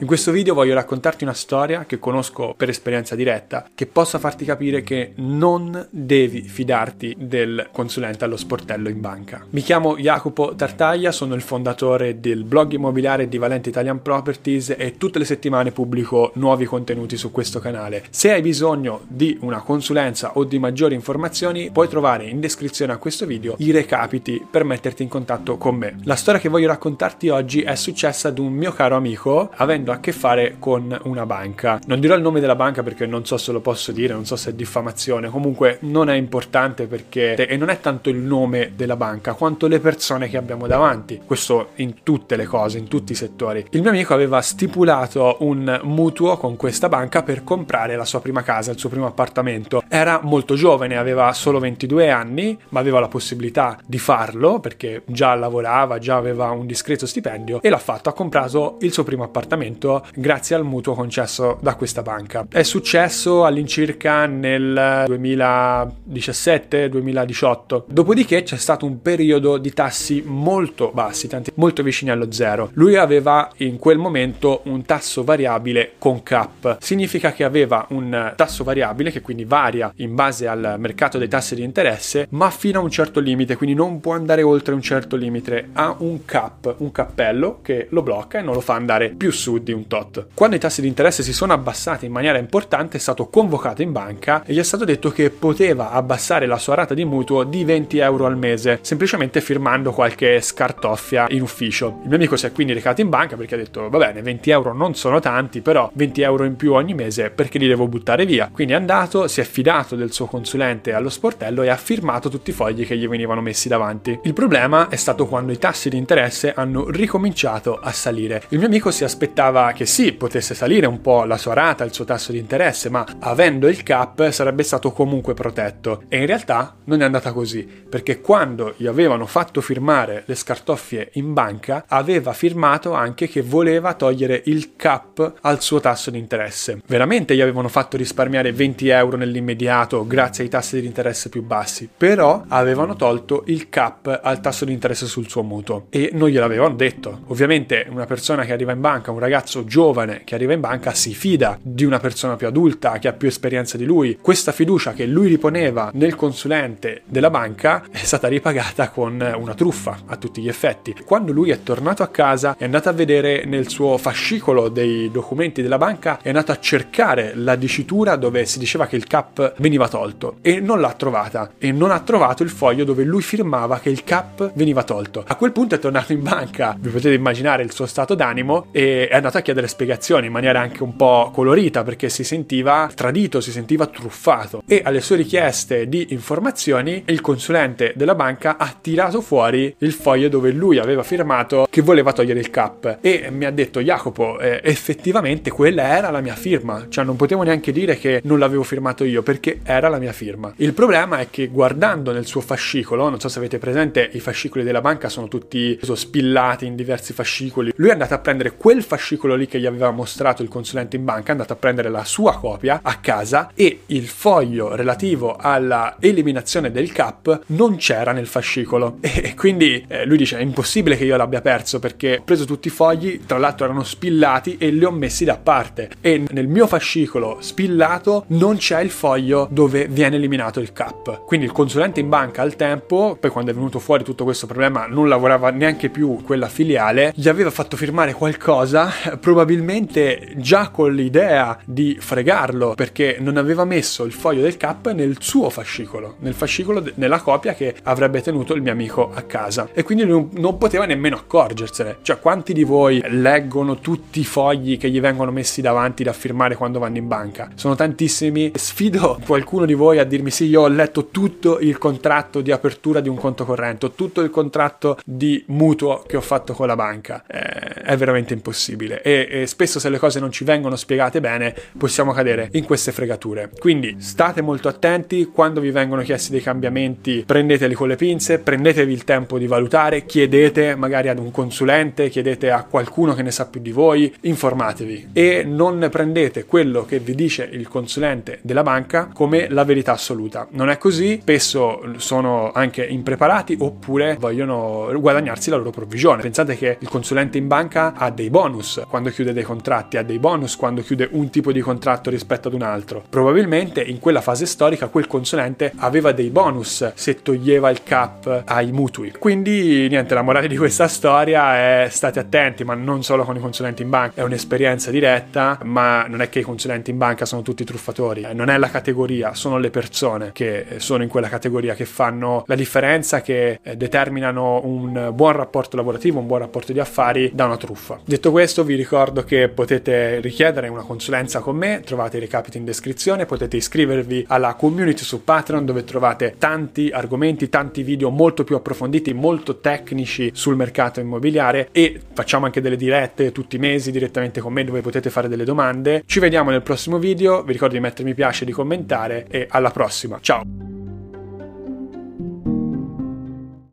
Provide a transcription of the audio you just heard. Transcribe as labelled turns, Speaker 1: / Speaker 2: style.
Speaker 1: In questo video voglio raccontarti una storia che conosco per esperienza diretta, che possa farti capire che non devi fidarti del consulente allo sportello in banca. Mi chiamo Jacopo Tartaglia, sono il fondatore del blog immobiliare di Valente Italian Properties e tutte le settimane pubblico nuovi contenuti su questo canale. Se hai bisogno di una consulenza o di maggiori informazioni, puoi trovare in descrizione a questo video i recapiti per metterti in contatto con me. La storia che voglio raccontarti oggi è successa ad un mio caro amico avendo a che fare con una banca. Non dirò il nome della banca perché non so se lo posso dire, non so se è diffamazione, comunque non è importante perché e non è tanto il nome della banca quanto le persone che abbiamo davanti. Questo in tutte le cose, in tutti i settori. Il mio amico aveva stipulato un mutuo con questa banca per comprare la sua prima casa, il suo primo appartamento. Era molto giovane, aveva solo 22 anni, ma aveva la possibilità di farlo perché già lavorava, già aveva un discreto stipendio e l'ha fatto, ha comprato il suo primo appartamento grazie al mutuo concesso da questa banca. È successo all'incirca nel 2017-2018, dopodiché c'è stato un periodo di tassi molto bassi, tanti, molto vicini allo zero. Lui aveva in quel momento un tasso variabile con cap, significa che aveva un tasso variabile che quindi varia in base al mercato dei tassi di interesse, ma fino a un certo limite, quindi non può andare oltre un certo limite, ha un cap, un cappello che lo blocca e non lo fa andare più su di un tot. Quando i tassi di interesse si sono abbassati in maniera importante è stato convocato in banca e gli è stato detto che poteva abbassare la sua rata di mutuo di 20 euro al mese, semplicemente firmando qualche scartoffia in ufficio. Il mio amico si è quindi recato in banca perché ha detto va bene 20 euro non sono tanti però 20 euro in più ogni mese perché li devo buttare via. Quindi è andato, si è fidato del suo consulente allo sportello e ha firmato tutti i fogli che gli venivano messi davanti. Il problema è stato quando i tassi di interesse hanno ricominciato a salire. Il mio amico si aspettava che sì, potesse salire un po' la sua rata, il suo tasso di interesse, ma avendo il cap sarebbe stato comunque protetto. E in realtà non è andata così, perché quando gli avevano fatto firmare le scartoffie in banca, aveva firmato anche che voleva togliere il cap al suo tasso di interesse. Veramente gli avevano fatto risparmiare 20 euro nell'immediato grazie ai tassi di interesse più bassi, però avevano tolto il cap al tasso di interesse sul suo mutuo e non gliel'avevano detto. Ovviamente una persona che arriva in banca, un ragazzo giovane che arriva in banca si fida di una persona più adulta che ha più esperienza di lui. Questa fiducia che lui riponeva nel consulente della banca è stata ripagata con una truffa a tutti gli effetti. Quando lui è tornato a casa è andato a vedere nel suo fascicolo dei documenti della banca, è andato a cercare la dicitura dove si diceva che il cap veniva tolto e non l'ha trovata e non ha trovato il foglio dove lui firmava che il cap veniva tolto. A quel punto è tornato in banca, vi potete immaginare il suo stato d'animo e è andato a chiedere spiegazioni in maniera anche un po' colorita perché si sentiva tradito, si sentiva truffato. E alle sue richieste di informazioni il consulente della banca ha tirato fuori il foglio dove lui aveva firmato che voleva togliere il cap. E mi ha detto Jacopo eh, effettivamente quella era la mia firma. Cioè non potevo neanche dire che non l'avevo firmato io perché era la mia firma. Il problema è che guardando nel suo fascicolo non so se avete presente i fascicoli della banca sono tutti spillati in diversi fascicoli lui è andato a prendere quel fascicolo lì che gli aveva mostrato il consulente in banca è andato a prendere la sua copia a casa e il foglio relativo alla eliminazione del cap non c'era nel fascicolo. E quindi eh, lui dice è impossibile che io l'abbia perso perché ho preso tutti i fogli tra l'altro erano spillati e li ho messi da parte. E nel mio fascicolo spillato non c'è il foglio dove viene eliminato il cap. Quindi il consulente in banca al tempo poi quando è venuto fuori tutto questo problema non lavorava neanche più quella filiale gli aveva fatto firmare qualcosa probabilmente già con l'idea di fregarlo perché non aveva messo il foglio del cap nel suo fascicolo, nel fascicolo, de- nella copia che avrebbe tenuto il mio amico a casa e quindi non, non poteva nemmeno accorgersene. Cioè, quanti di voi leggono tutti i fogli che gli vengono messi davanti da firmare quando vanno in banca? Sono tantissimi. Sfido qualcuno di voi a dirmi sì, io ho letto tutto il contratto di apertura di un conto corrente, tutto il contratto di mutuo che ho fatto con la banca. Eh, è veramente impossibile e, e spesso se le cose non ci vengono spiegate bene possiamo cadere in queste fregature. Quindi state molto attenti quando vi vengono chiesti dei cambiamenti, prendeteli con le pinze, prendetevi il tempo di valutare, chiedete magari ad un consulente, chiedete a qualcuno che ne sa più di voi, informatevi e non prendete quello che vi dice il consulente della banca come la verità assoluta. Non è così, spesso sono anche impreparati oppure vogliono guadagnarsi la loro provvigione. Pensate che il consulente in banca ha dei bonus quando chiude dei contratti, ha dei bonus quando chiude un tipo di contratto rispetto ad un altro. Probabilmente in quella fase storica quel consulente aveva dei bonus se toglieva il cap ai mutui. Quindi niente, la morale di questa storia è state attenti, ma non solo con i consulenti in banca, è un'esperienza diretta, ma non è che i consulenti in banca sono tutti truffatori, non è la categoria, sono le persone che sono in quella categoria che fanno la differenza, che eh, determinano un buon rapporto lavorativo, un buon rapporto di affari da una truffa. Detto questo, vi ricordo che potete richiedere una consulenza con me, trovate i recapiti in descrizione, potete iscrivervi alla community su Patreon dove trovate tanti argomenti, tanti video molto più approfonditi, molto tecnici sul mercato immobiliare e facciamo anche delle dirette tutti i mesi direttamente con me dove potete fare delle domande. Ci vediamo nel prossimo video, vi ricordo di mettere mi piace, di commentare e alla prossima. Ciao!